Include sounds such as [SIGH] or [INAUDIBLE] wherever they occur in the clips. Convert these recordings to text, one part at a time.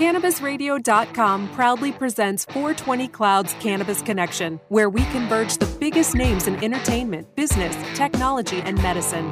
CannabisRadio.com proudly presents 420 Clouds Cannabis Connection, where we converge the biggest names in entertainment, business, technology, and medicine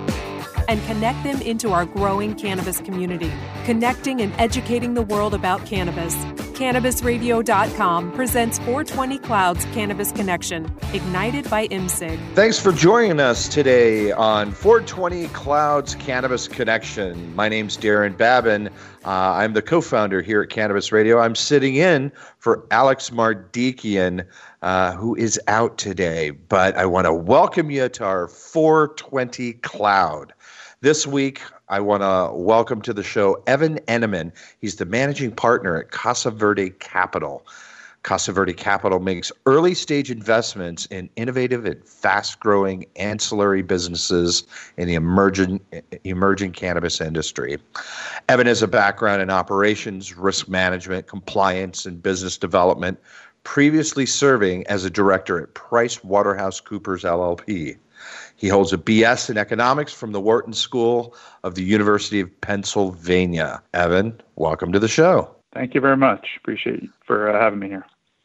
and connect them into our growing cannabis community, connecting and educating the world about cannabis. CannabisRadio.com presents 420 Clouds Cannabis Connection, ignited by IMSIG. Thanks for joining us today on 420 Clouds Cannabis Connection. My name's Darren Babin. Uh, I'm the co founder here at Cannabis Radio. I'm sitting in for Alex Mardikian, uh, who is out today. But I want to welcome you to our 420 Cloud. This week, I want to welcome to the show Evan Eneman. He's the managing partner at Casa Verde Capital. Casa Verde Capital makes early stage investments in innovative and fast growing ancillary businesses in the emerging, emerging cannabis industry. Evan has a background in operations, risk management, compliance, and business development, previously serving as a director at PricewaterhouseCoopers LLP. He holds a BS in economics from the Wharton School of the University of Pennsylvania. Evan, welcome to the show. Thank you very much. Appreciate you for uh, having me here.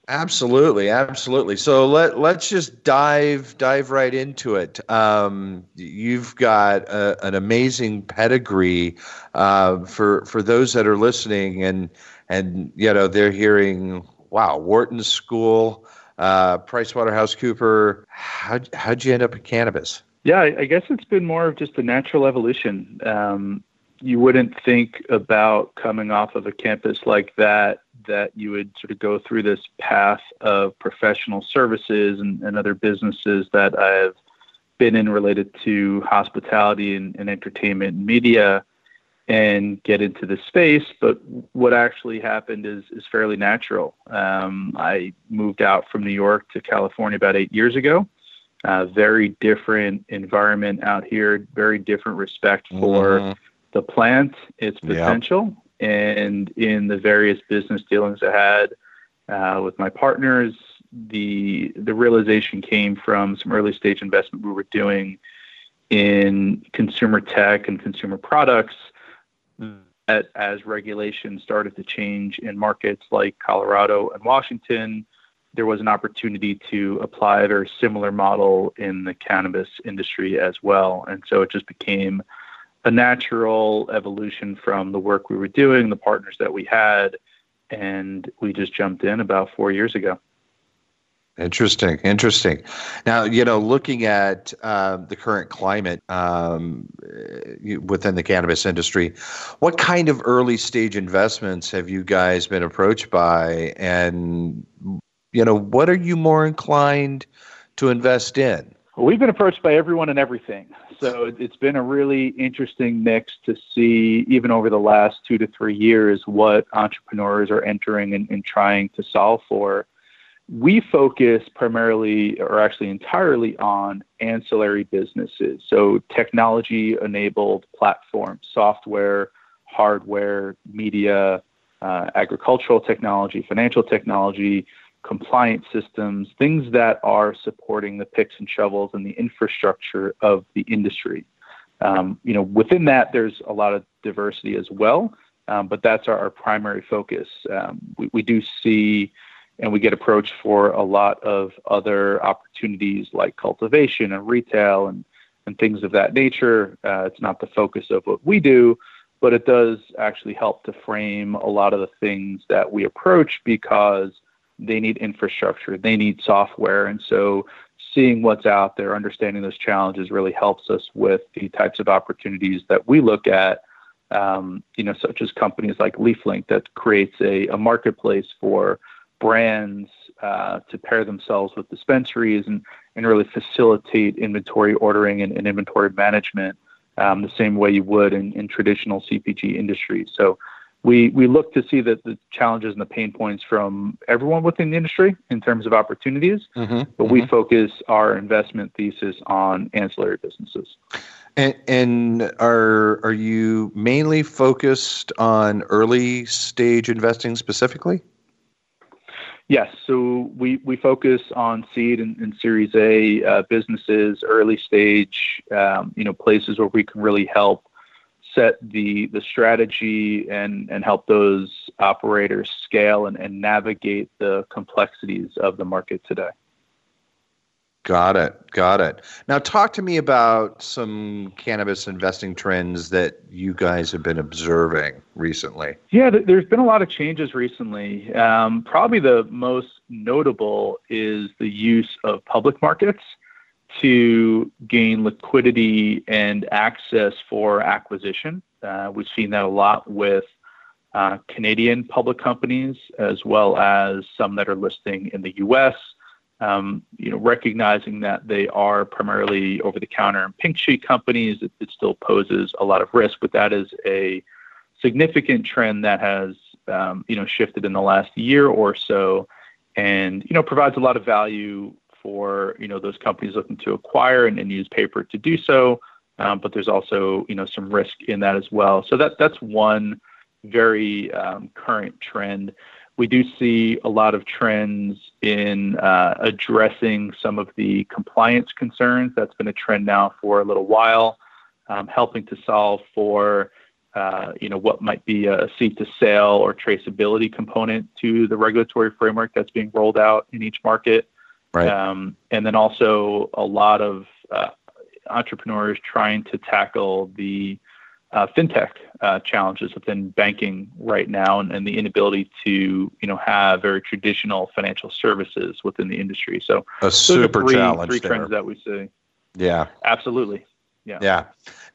Absolutely, absolutely. So let let's just dive dive right into it. Um, you've got a, an amazing pedigree uh, for for those that are listening, and and you know they're hearing, wow, Wharton School uh, PricewaterhouseCooper. How how'd you end up in cannabis? Yeah, I guess it's been more of just a natural evolution. Um, you wouldn't think about coming off of a campus like that that you would sort of go through this path of professional services and, and other businesses that I've been in related to hospitality and, and entertainment and media and get into the space. But what actually happened is is fairly natural. Um, I moved out from New York to California about eight years ago. Uh, very different environment out here. Very different respect for mm-hmm. the plant, its potential, yep. and in the various business dealings I had uh, with my partners. The the realization came from some early stage investment we were doing in consumer tech and consumer products that as regulations started to change in markets like Colorado and Washington, there was an opportunity to apply a very similar model in the cannabis industry as well. And so it just became a natural evolution from the work we were doing, the partners that we had, and we just jumped in about four years ago. Interesting, interesting. Now, you know, looking at uh, the current climate um, within the cannabis industry, what kind of early stage investments have you guys been approached by, and you know, what are you more inclined to invest in? Well, we've been approached by everyone and everything, so it's been a really interesting mix to see, even over the last two to three years, what entrepreneurs are entering and, and trying to solve for we focus primarily or actually entirely on ancillary businesses. So, technology enabled platforms, software, hardware, media, uh, agricultural technology, financial technology, compliance systems, things that are supporting the picks and shovels and the infrastructure of the industry. Um, you know, within that, there's a lot of diversity as well, um, but that's our, our primary focus. Um, we, we do see and we get approached for a lot of other opportunities like cultivation and retail and, and things of that nature. Uh, it's not the focus of what we do, but it does actually help to frame a lot of the things that we approach because they need infrastructure, they need software. And so seeing what's out there, understanding those challenges really helps us with the types of opportunities that we look at. Um, you know, such as companies like LeafLink that creates a, a marketplace for brands uh, to pair themselves with dispensaries and, and really facilitate inventory ordering and, and inventory management um, the same way you would in, in traditional CPG industries. So we, we look to see that the challenges and the pain points from everyone within the industry in terms of opportunities, mm-hmm, but mm-hmm. we focus our investment thesis on ancillary businesses. And, and, are are you mainly focused on early stage investing specifically? Yes. So we, we focus on seed and, and Series A uh, businesses, early stage, um, you know, places where we can really help set the the strategy and and help those operators scale and, and navigate the complexities of the market today. Got it. Got it. Now, talk to me about some cannabis investing trends that you guys have been observing recently. Yeah, there's been a lot of changes recently. Um, probably the most notable is the use of public markets to gain liquidity and access for acquisition. Uh, we've seen that a lot with uh, Canadian public companies as well as some that are listing in the U.S you know, recognizing that they are primarily over-the-counter and pink sheet companies, it, it, still poses a lot of risk. But that is a significant trend that has, um, you know, shifted in the last year or so, and you know, provides a lot of value for you know those companies looking to acquire and, and use paper to do so. Um, but there's also you know some risk in that as well. So that that's one very um, current trend we do see a lot of trends in uh, addressing some of the compliance concerns. That's been a trend now for a little while, um, helping to solve for uh, you know what might be a seed to sale or traceability component to the regulatory framework that's being rolled out in each market. Right. Um, and then also a lot of uh, entrepreneurs trying to tackle the uh, fintech uh, challenges within banking right now and, and, the inability to you know have very traditional financial services within the industry. So a super three, challenge. Three there. trends that we see. Yeah, absolutely. Yeah. Yeah.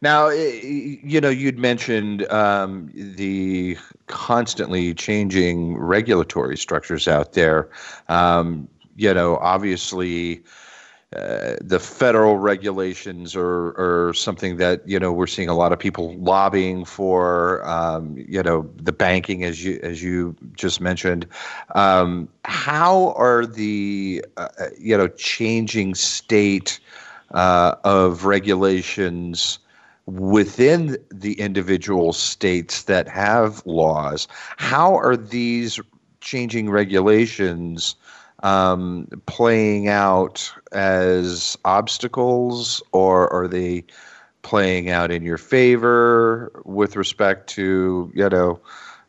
Now, you know, you'd mentioned um, the constantly changing regulatory structures out there. Um, you know, obviously uh, the federal regulations are, are something that you know we're seeing a lot of people lobbying for. Um, you know the banking, as you as you just mentioned. Um, how are the uh, you know changing state uh, of regulations? within the individual states that have laws how are these changing regulations um, playing out as obstacles, or are they playing out in your favor with respect to you know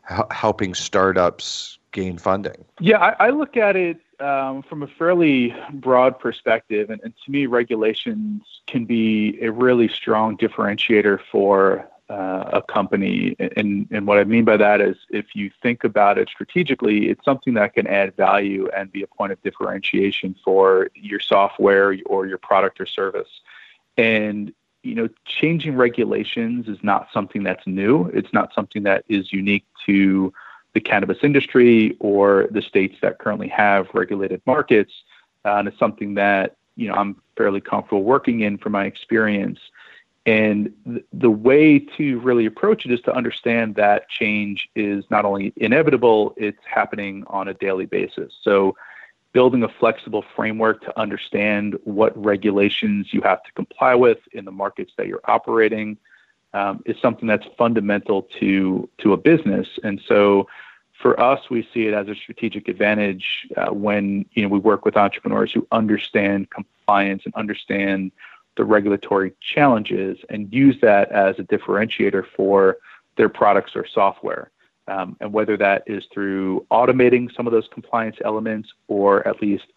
h- helping startups gain funding? Yeah, I, I look at it um, from a fairly broad perspective, and, and, to me, regulations can be a really strong differentiator for a company. And, and what I mean by that is if you think about it strategically, it's something that can add value and be a point of differentiation for your software or your product or service. And you know, changing regulations is not something that's new. It's not something that is unique to the cannabis industry or the states that currently have regulated markets. Uh, and it's something that you know I'm fairly comfortable working in from my experience. And th- the way to really approach it is to understand that change is not only inevitable, it's happening on a daily basis. So, building a flexible framework to understand what regulations you have to comply with in the markets that you're operating um, is something that's fundamental to, to a business. And so, for us, we see it as a strategic advantage uh, when you know we work with entrepreneurs who understand compliance and understand the regulatory challenges and use that as a differentiator for their products or software. Um, and whether that is through automating some of those compliance elements or at least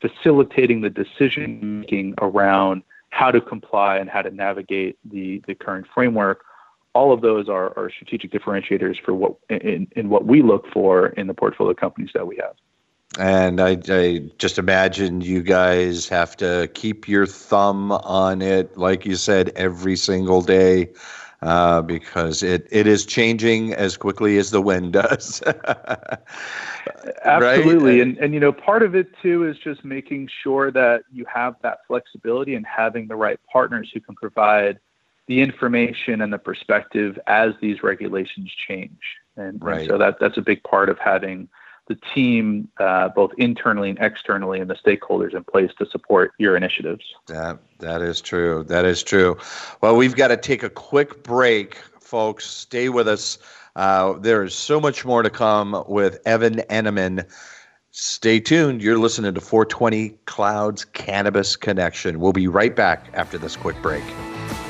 facilitating the decision making around how to comply and how to navigate the, the current framework, all of those are, are strategic differentiators for what in, in what we look for in the portfolio companies that we have. And I, I, just imagine you guys have to keep your thumb on it, like you said, every single day, uh, because it, it is changing as quickly as the wind does. [LAUGHS] Absolutely, right? and and you know part of it too is just making sure that you have that flexibility and having the right partners who can provide the information and the perspective as these regulations change. And, right. and so that that's a big part of having the team, uh, both internally and externally, and the stakeholders in place to support your initiatives. That that is true. That is true. Well, we've got to take a quick break, folks. Stay with us. Uh, there is so much more to come with Evan Eneman. Stay tuned. You're listening to 420 Clouds Cannabis Connection. We'll be right back after this quick break.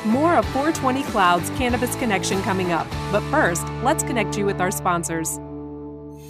More of 420 Clouds Cannabis Connection coming up. But first, let's connect you with our sponsors.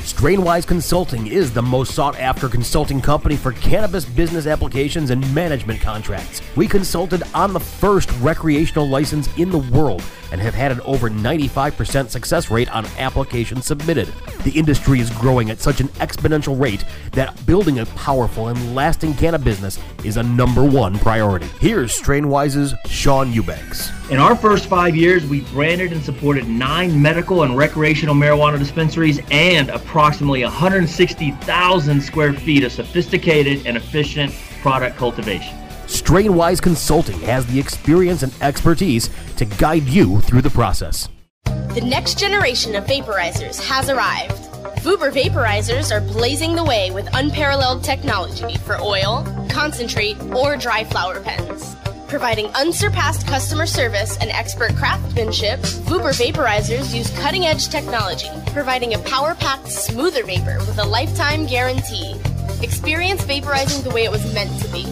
Strainwise Consulting is the most sought after consulting company for cannabis business applications and management contracts. We consulted on the first recreational license in the world and have had an over 95% success rate on applications submitted. The industry is growing at such an exponential rate that building a powerful and lasting cannabis business is a number one priority. Here's Strainwise's Sean Eubanks. In our first five years, we branded and supported nine medical and recreational marijuana dispensaries and approximately 160,000 square feet of sophisticated and efficient product cultivation. Strainwise Consulting has the experience and expertise to guide you through the process. The next generation of vaporizers has arrived. Vuber vaporizers are blazing the way with unparalleled technology for oil, concentrate, or dry flower pens. Providing unsurpassed customer service and expert craftsmanship, Vuber vaporizers use cutting edge technology, providing a power packed, smoother vapor with a lifetime guarantee. Experience vaporizing the way it was meant to be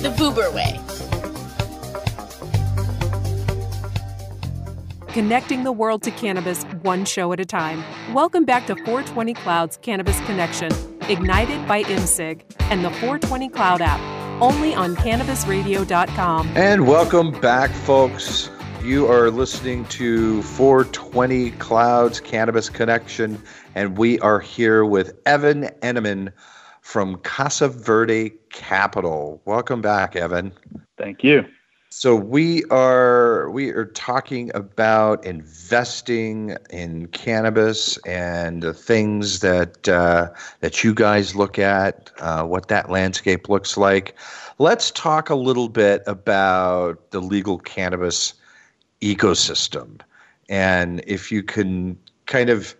the Vuber way. Connecting the world to cannabis one show at a time. Welcome back to 420 Cloud's Cannabis Connection, ignited by IMSIG and the 420 Cloud app, only on cannabisradio.com. And welcome back, folks. You are listening to 420 Clouds Cannabis Connection, and we are here with Evan Eneman from Casa Verde Capital. Welcome back, Evan. Thank you. So we are we are talking about investing in cannabis and the things that uh, that you guys look at, uh, what that landscape looks like. Let's talk a little bit about the legal cannabis ecosystem, and if you can kind of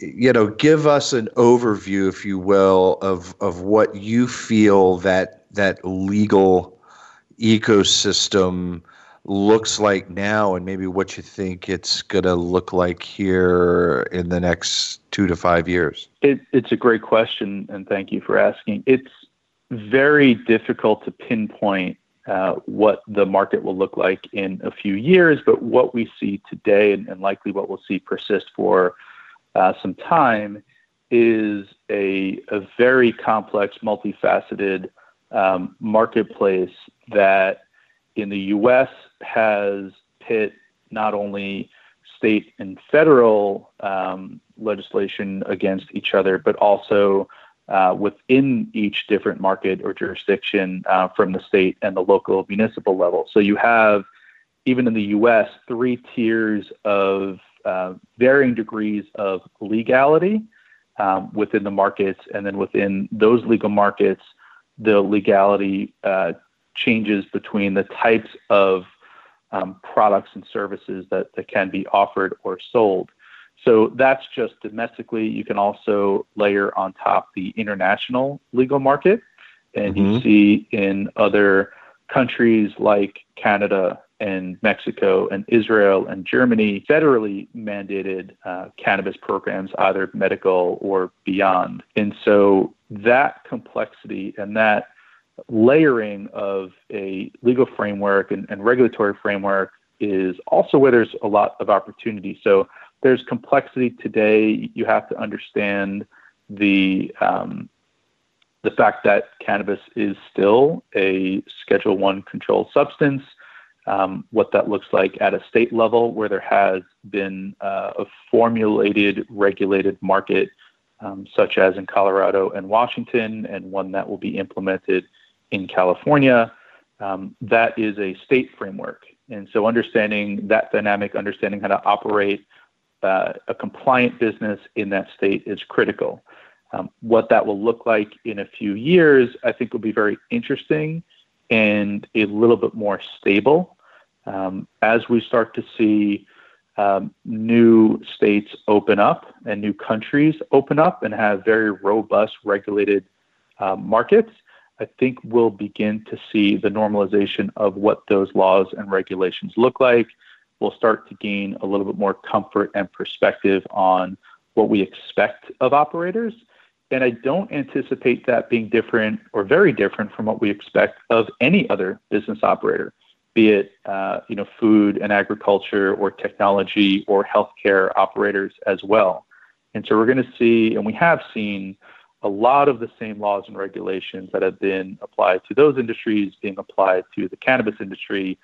you know, give us an overview, if you will, of of what you feel that that legal ecosystem looks like now, and maybe what you think it's going to look like here in the next two to five years. It, it's a great question, and thank you for asking. It's very difficult to pinpoint uh, what the market will look like in a few years, but what we see today, and, and likely what we'll see persist for uh, some time is a, a very complex, multifaceted um, marketplace that in the US has pit not only state and federal um, legislation against each other, but also uh, within each different market or jurisdiction uh, from the state and the local municipal level. So you have, even in the US, three tiers of uh, varying degrees of legality um, within the markets, and then within those legal markets, the legality uh, changes between the types of um, products and services that, that can be offered or sold. So that's just domestically. You can also layer on top the international legal market. And mm-hmm. you see in other countries like Canada and Mexico and Israel and Germany federally mandated uh, cannabis programs, either medical or beyond. And so that complexity and that layering of a legal framework and, and regulatory framework is also where there's a lot of opportunity. So there's complexity today. You have to understand the um, the fact that cannabis is still a Schedule One controlled substance um, what that looks like at a state level, where there has been uh, a formulated, regulated market, um, such as in Colorado and Washington, and one that will be implemented in California. Um, that is a state framework. And so, understanding that dynamic, understanding how to operate uh, a compliant business in that state is critical. Um, what that will look like in a few years, I think, will be very interesting and a little bit more stable. Um, as we start to see um, new states open up and new countries open up and have very robust regulated uh, markets, I think we'll begin to see the normalization of what those laws and regulations look like. We'll start to gain a little bit more comfort and perspective on what we expect of operators. And I don't anticipate that being different or very different from what we expect of any other business operator be it uh, you know food and agriculture or technology or healthcare operators as well. And so we're going to see, and we have seen, a lot of the same laws and regulations that have been applied to those industries being applied to the cannabis industry,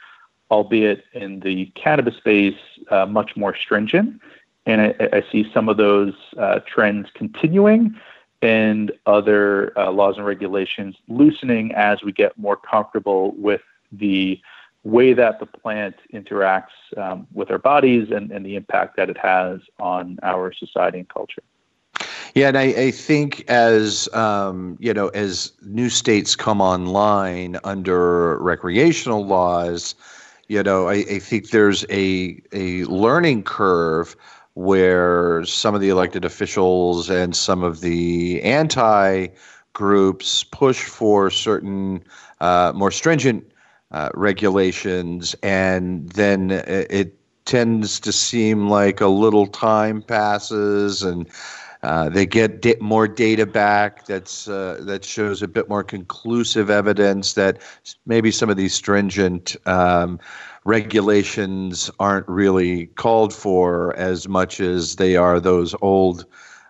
albeit in the cannabis space, uh, much more stringent. And I, I see some of those uh, trends continuing and other uh, laws and regulations loosening as we get more comfortable with the way that the plant interacts um, with our bodies and, and the impact that it has on our society and culture. Yeah, and I, I think as um, you know, as new states come online under recreational laws, you know, I, I think there's a a learning curve where some of the elected officials and some of the anti groups push for certain uh, more stringent uh, regulations, and then it tends to seem like a little time passes and uh, they get more data back that's uh, that shows a bit more conclusive evidence that maybe some of these stringent um, regulations aren't really called for as much as they are those old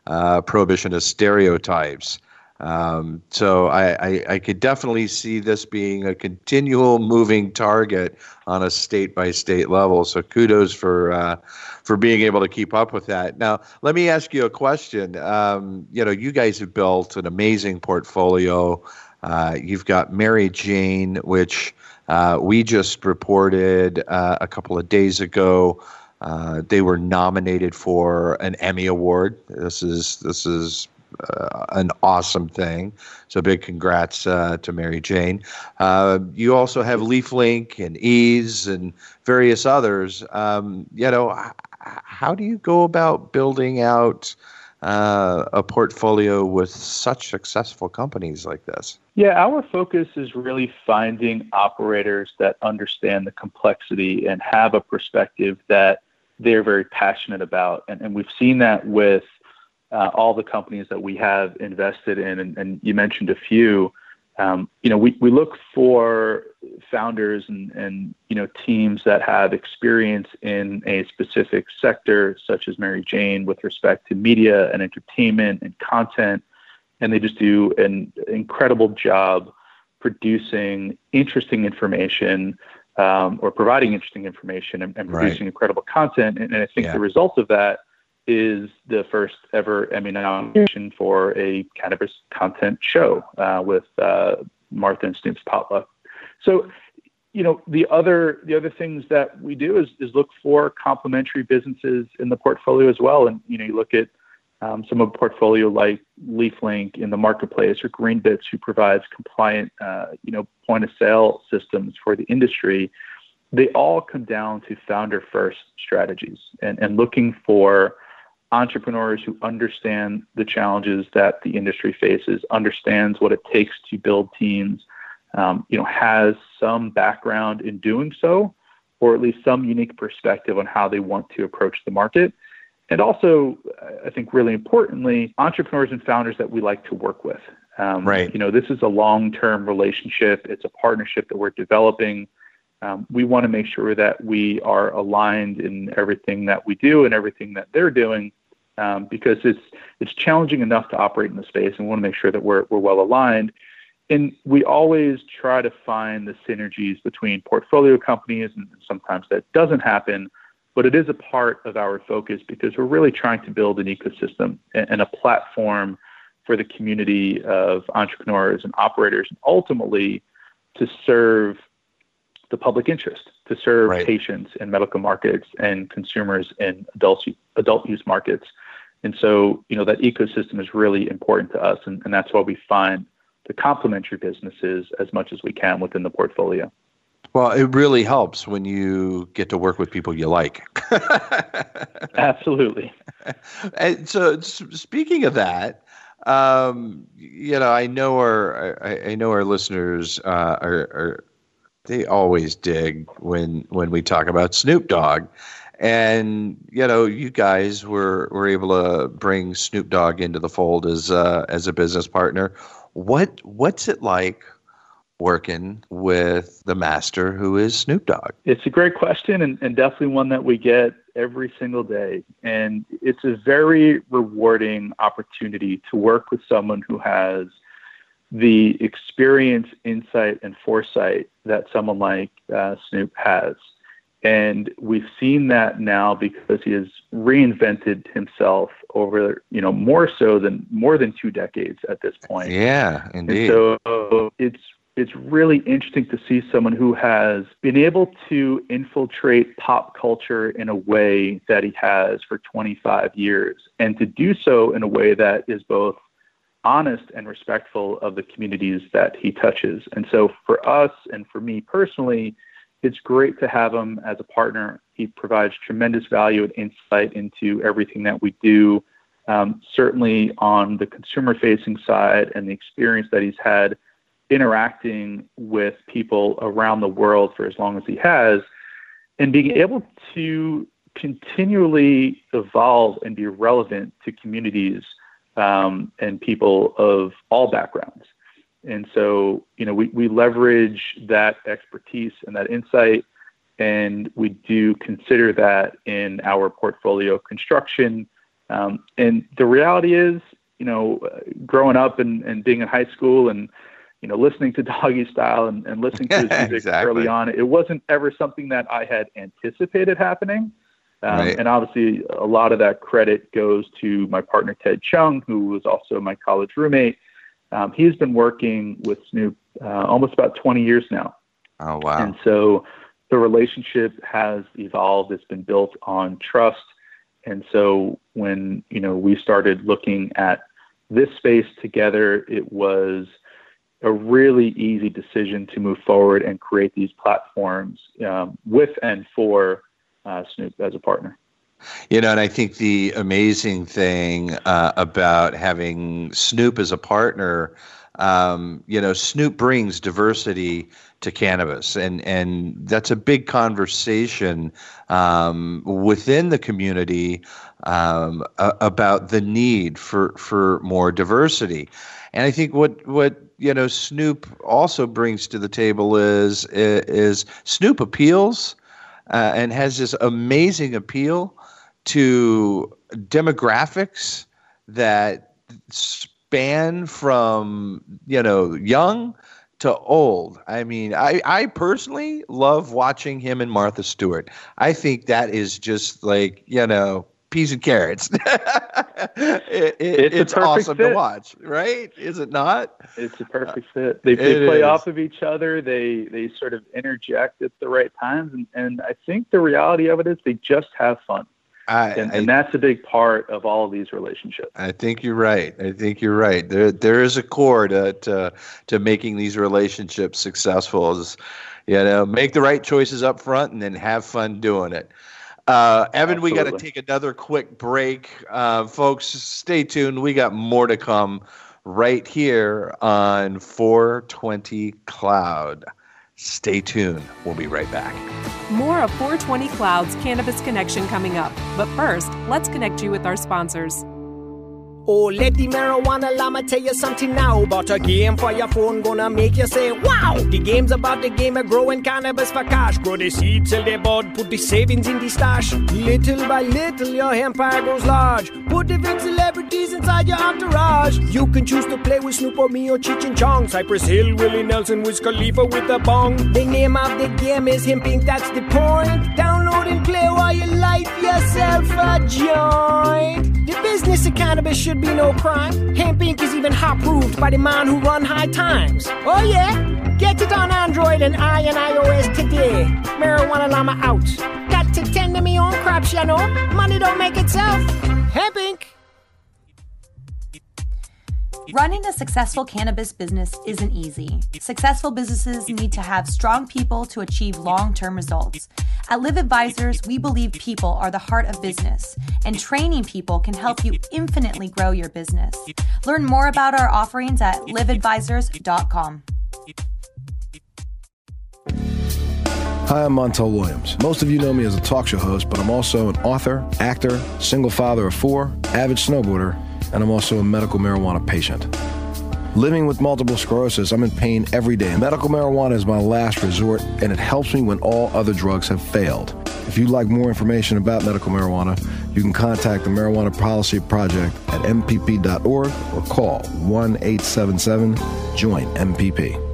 uh, prohibitionist stereotypes. Um, so I, I, I, could definitely see this being a continual moving target on a state by state level. So kudos for uh, for being able to keep up with that. Now, let me ask you a question. Um, you know, you guys have built an amazing portfolio. Uh, you've got Mary Jane, which uh, we just reported uh, a couple of days ago. Uh, they were nominated for an Emmy Award. This is this is uh, an awesome thing. So big congrats uh, to Mary Jane. Uh, you also have LeafLink and Eaze and various others. Um, you know, how do you go about building out uh, a portfolio with such successful companies like this? Yeah, our focus is really finding operators that understand the complexity and have a perspective that they're very passionate about. And, and we've seen that with all the companies that we have invested in, and, and you mentioned a few. Um, you know, we, we look for founders and, and you know teams that have experience in a specific sector, such as Mary Jane, with respect to media and entertainment and content, and they just do an incredible job producing interesting information um, or providing interesting information and, and producing right. incredible content. And, and I think yeah. the result of that is the first ever Emmy nomination for a cannabis content show uh, with uh, Martha and Snoop's potluck. So, you know, the other the other things that we do is is look for complementary businesses in the portfolio as well. And you know, you look at um, some of the portfolio like LeafLink in the marketplace or Greenbits, who provides compliant, uh, you know, point of sale systems for the industry. They all come down to founder first strategies and, and looking for entrepreneurs who understand the challenges that the industry faces, understands what it takes to build teams, um, you know, has some background in doing so, or at least some unique perspective on how they want to approach the market. And also, I think really importantly, entrepreneurs and founders that we like to work with. Um, right. You know, this is a long-term relationship. It's a partnership that we're developing. Um, we want to make sure that we are aligned in everything that we do and everything that they're doing um, because it's it's challenging enough to operate in the space, and we want to make sure that we're we're well aligned. And we always try to find the synergies between portfolio companies, and sometimes that doesn't happen, but it is a part of our focus because we're really trying to build an ecosystem and, and a platform for the community of entrepreneurs and operators, and ultimately to serve the public interest, to serve right. patients in medical markets and consumers in adult adult use markets. And so, you know, that ecosystem is really important to us, and, and that's why we find the complementary businesses as much as we can within the portfolio. Well, it really helps when you get to work with people you like. [LAUGHS] Absolutely. And so, speaking of that, um, you know, I know our I, I know our listeners uh, are, are they always dig when when we talk about Snoop Dogg, and you know, you guys were were able to bring Snoop Dogg into the fold as uh, as a business partner. What what's it like working with the master who is Snoop Dogg? It's a great question and, and definitely one that we get every single day. And it's a very rewarding opportunity to work with someone who has the experience, insight, and foresight that someone like uh, Snoop has. And we've seen that now because he has reinvented himself over, you know, more so than more than two decades at this point. Yeah, indeed. And so it's it's really interesting to see someone who has been able to infiltrate pop culture in a way that he has for 25 years and to do so in a way that is both honest and respectful of the communities that he touches. And so for us and for me personally, it's great to have him as a partner. He provides tremendous value and insight into everything that we do. Um, certainly on the consumer facing side and the experience that he's had interacting with people around the world for as long as he has, and being able to continually evolve and be relevant to communities um, and people of all backgrounds. And so, you know, we, we leverage that expertise and that insight, and we do consider that in our portfolio construction. Um, and the reality is, you know, growing up and, and being in high school and you know, listening to [LAUGHS] Doggystyle and, and listening to [LAUGHS] his music exactly. early on, it wasn't ever something that I had anticipated happening. Um, right. And obviously, a lot of that credit goes to my partner Ted Chung, who was also my college roommate. Um, he's been working with Snoop uh, almost about 20 years now. Oh wow! And so the relationship has evolved. It's been built on trust. And so when you know we started looking at this space together, it was a really easy decision to move forward and create these platforms um, with and for uh, Snoop as a partner. You know, and I think the amazing thing uh, about having Snoop as a partner, um, you know, Snoop brings diversity to cannabis, and and that's a big conversation um, within the community um, about the need for for more diversity. And I think what what you know Snoop also brings to the table is is Snoop appeals uh, and has this amazing appeal to demographics that span from you know young to old. I mean, I, I personally love watching him and Martha Stewart. I think that is just like, you know, peas and carrots. [LAUGHS] it, it, it's, it's awesome fit. to watch, right? Is it not? It's a perfect uh, fit. They, they play is. off of each other. They they sort of interject at the right times, and, and I think the reality of it is they just have fun. I, and, I, and, that's a big part of all of these relationships. I think you're right. I think you're right. There, there is a core to, to, to making these relationships successful. Is, you know, make the right choices up front and then have fun doing it. Uh, Evan, Absolutely. we got to take another quick break. Uh, folks, stay tuned. We got more to come right here on 420 Cloud. Stay tuned. We'll be right back. More of 420 Cloud's Cannabis Connection coming up. But first, let's connect you with our sponsors. Oh, let the marijuana llama tell you something now about a game for your phone gonna make you say wow. The game's about the game of growing cannabis for cash. Grow the seeds, sell the bud, put the savings in the stash. Little by little, your empire grows large. Put the big your entourage. You can choose to play with Snoop or me or Cheech and Chong. Cypress Hill, Willie Nelson, Wiz Khalifa with a bong. The name of the game is Hempire. That's the point. Download and play while you light yourself a joint. The business of cannabis should be no crime. Hempire. is even hot proved by the man who run high times. Oh yeah? Get it on Android and I and iOS today. Marijuana Llama out. Got to tend to me own crops, you know. Money don't make itself. Hempire. Running a successful cannabis business isn't easy. Successful businesses need to have strong people to achieve long term results. At Live Advisors, we believe people are the heart of business, and training people can help you infinitely grow your business. Learn more about our offerings at liveadvisors.com. Hi, I'm Montel Williams. Most of you know me as a talk show host, but I'm also an author, actor, single father of four, avid snowboarder, and I'm also a medical marijuana patient. Living with multiple sclerosis, I'm in pain every day. Medical marijuana is my last resort, and it helps me when all other drugs have failed. If you'd like more information about medical marijuana, you can contact the Marijuana Policy Project at mpp.org or call 1 877 JOIN MPP.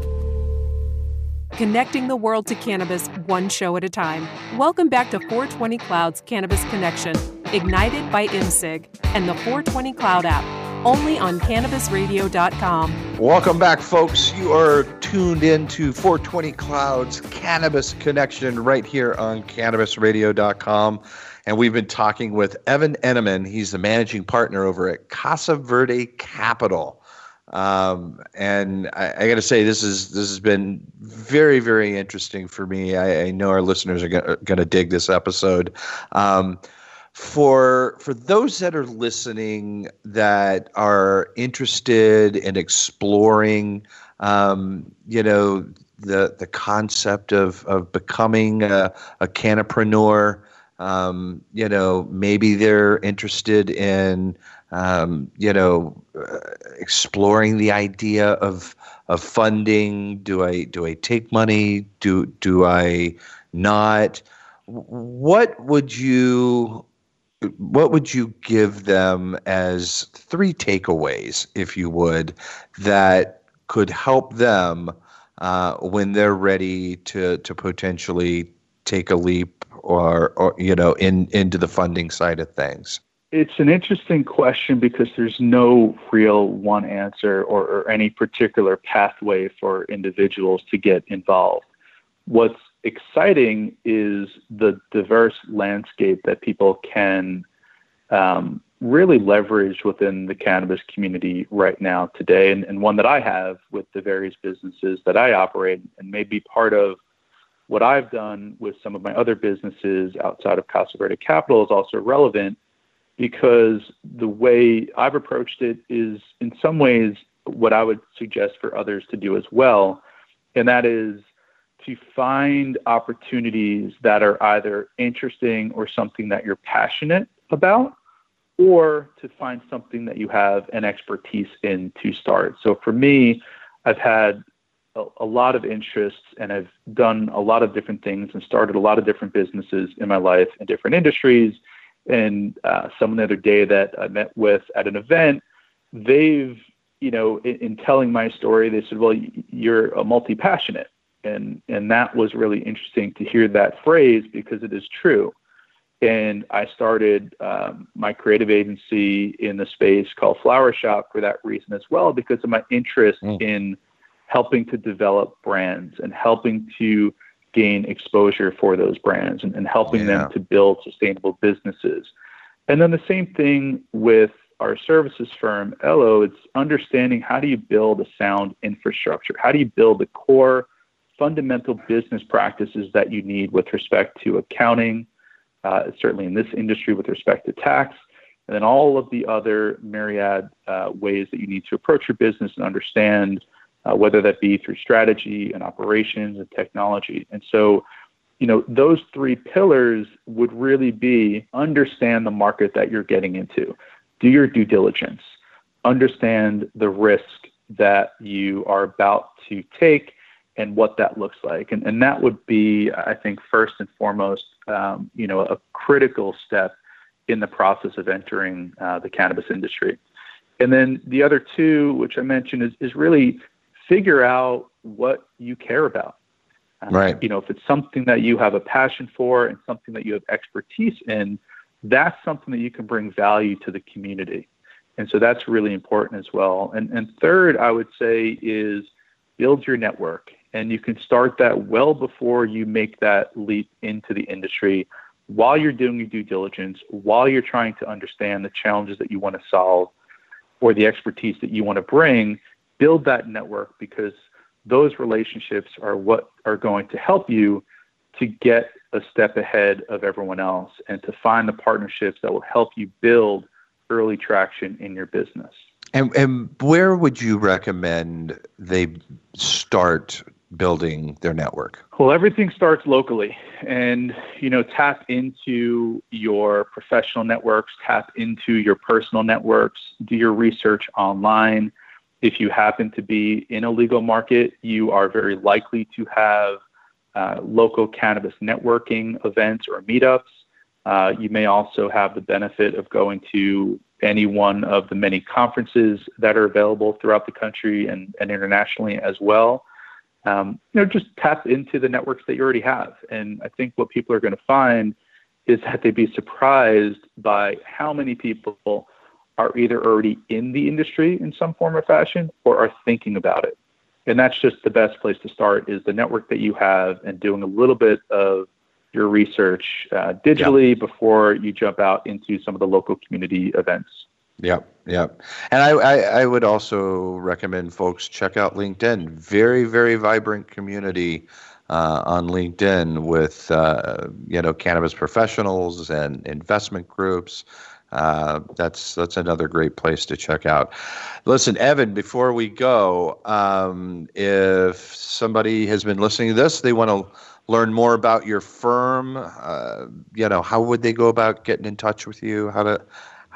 Connecting the world to cannabis one show at a time. Welcome back to 420 Cloud's Cannabis Connection, ignited by IMSIG and the 420 Cloud app, only on cannabisradio.com. Welcome back, folks. You are tuned in to 420 Cloud's Cannabis Connection right here on cannabisradio.com. And we've been talking with Evan Eneman. He's the managing partner over at Casa Verde Capital. Um, and I, I got to say, this is this has been very, very interesting for me. I, I know our listeners are going to dig this episode. Um, for for those that are listening that are interested in exploring, um, you know, the the concept of of becoming a, a cannapreneur. Um, you know, maybe they're interested in um, you know, uh, exploring the idea of of funding. Do I do I take money? Do do I not? What would you what would you give them as three takeaways, if you would, that could help them uh, when they're ready to to potentially take a leap or or you know in into the funding side of things? It's an interesting question because there's no real one answer or, or, any particular pathway for individuals to get involved. What's exciting is the diverse landscape that people can um, really leverage within the cannabis community right now today, and, and one that I have with the various businesses that I operate and may be part of what I've done with some of my other businesses outside of Casa Verde Capital is also relevant because the way I've approached it is, in some ways, what I would suggest for others to do as well. And that is to find opportunities that are either interesting or something that you're passionate about, or to find something that you have an expertise in to start. So for me, I've had a, a lot of interests and I've done a lot of different things and started a lot of different businesses in my life in different industries and uh, someone the other day that I met with at an event, they've, you know, in, in telling my story, they said, "Well, you're a multi-passionate," and and that was really interesting to hear that phrase because it is true. And I started um, my creative agency in the space called Flower Shop for that reason as well, because of my interest mm. in helping to develop brands and helping to gain exposure for those brands and, and helping yeah. them to build sustainable businesses. And then the same thing with our services firm, Elo, it's understanding how do you build a sound infrastructure? How do you build the core fundamental business practices that you need with respect to accounting, uh, certainly in this industry with respect to tax, and then all of the other myriad uh, ways that you need to approach your business and understand uh, whether that be through strategy and operations and technology. And so, you know, those three pillars would really be understand the market that you're getting into, do your due diligence, understand the risk that you are about to take and what that looks like. And, and that would be, I think, first and foremost, um, you know, a critical step in the process of entering uh, the cannabis industry. And then the other two, which I mentioned, is, is really figure out what you care about. Uh, right. You know, if it's something that you have a passion for and something that you have expertise in, that's something that you can bring value to the community. And so that's really important as well. And, and third, I would say, is build your network. And you can start that well before you make that leap into the industry while you're doing your due diligence, while you're trying to understand the challenges that you want to solve, or the expertise that you want to bring, build that network because those relationships are what are going to help you to get a step ahead of everyone else and to find the partnerships that will help you build early traction in your business. And, and where would you recommend they start building their network? Well, everything starts locally and, you know, tap into your professional networks, tap into your personal networks, do your research online. If you happen to be in a legal market, you are very likely to have uh, local cannabis networking events or meetups. Uh, you may also have the benefit of going to any one of the many conferences that are available throughout the country and, and internationally as well. Um, you know, just tap into the networks that you already have. And I think what people are going to find is that they'd be surprised by how many people are either already in the industry in some form or fashion or are thinking about it and that's just the best place to start is the network that you have and doing a little bit of your research uh, digitally yep. before you jump out into some of the local community events Yep, yep. And I, I, I, would also recommend folks check out LinkedIn. Very, very vibrant community uh, on LinkedIn with uh, you know cannabis professionals and investment groups. Uh, that's that's another great place to check out. Listen, Evan, before we go, um, if somebody has been listening to this, they want to learn more about your firm. Uh, you know, how would they go about getting in touch with you? How to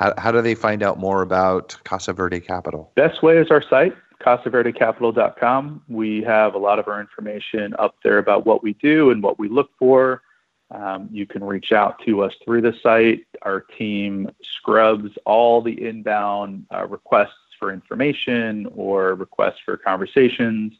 how, how do they find out more about Casa Verde Capital? Best way is our site, casaverdecapital.com. We have a lot of our information up there about what we do and what we look for. Um, you can reach out to us through the site. Our team scrubs all the inbound uh, requests for information or requests for conversations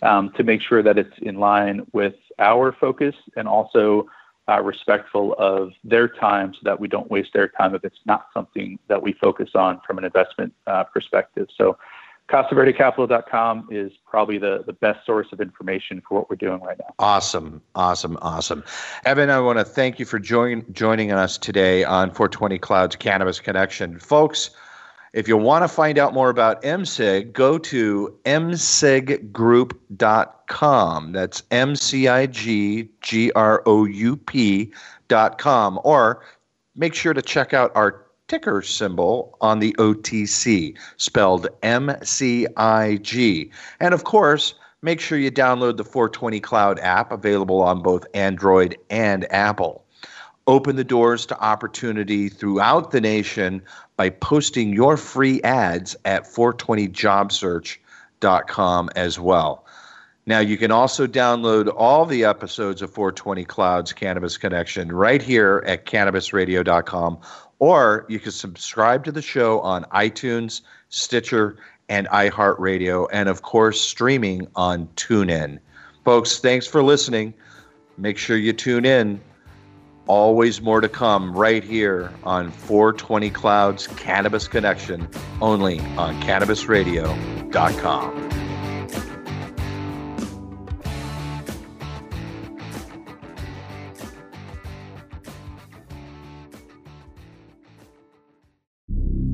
um, to make sure that it's in line with our focus and also uh, respectful of their time so that we don't waste their time if it's not something that we focus on from an investment uh, perspective. So CasaVerdeCapital.com is probably the, the best source of information for what we're doing right now. Awesome, awesome, awesome. Evan, I want to thank you for join, joining us today on 420 Clouds Cannabis Connection. Folks, if you want to find out more about MCIG, go to mciggroup.com. That's M C I G G R O U P.com. Or make sure to check out our ticker symbol on the OTC, spelled MCIG. And of course, make sure you download the 420 Cloud app available on both Android and Apple. Open the doors to opportunity throughout the nation by posting your free ads at 420jobsearch.com as well. Now, you can also download all the episodes of 420 Clouds Cannabis Connection right here at cannabisradio.com or you can subscribe to the show on iTunes, Stitcher, and iHeartRadio, and of course, streaming on TuneIn. Folks, thanks for listening. Make sure you tune in. Always more to come right here on 420 Clouds Cannabis Connection, only on CannabisRadio.com.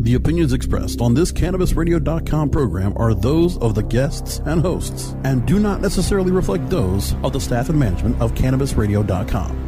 The opinions expressed on this CannabisRadio.com program are those of the guests and hosts and do not necessarily reflect those of the staff and management of CannabisRadio.com.